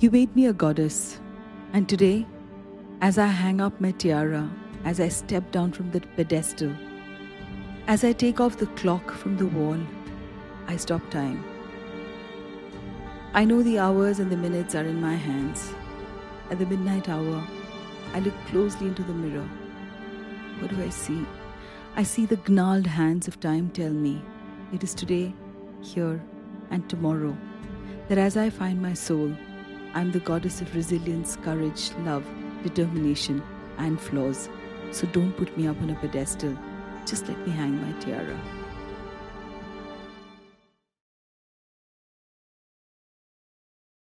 You made me a goddess, and today, as I hang up my tiara, as I step down from the pedestal, as I take off the clock from the wall, I stop time. I know the hours and the minutes are in my hands. At the midnight hour, I look closely into the mirror. What do I see? I see the gnarled hands of time tell me it is today, here, and tomorrow that as I find my soul, I'm the goddess of resilience, courage, love, determination, and flaws. So don't put me up on a pedestal. Just let me hang my tiara.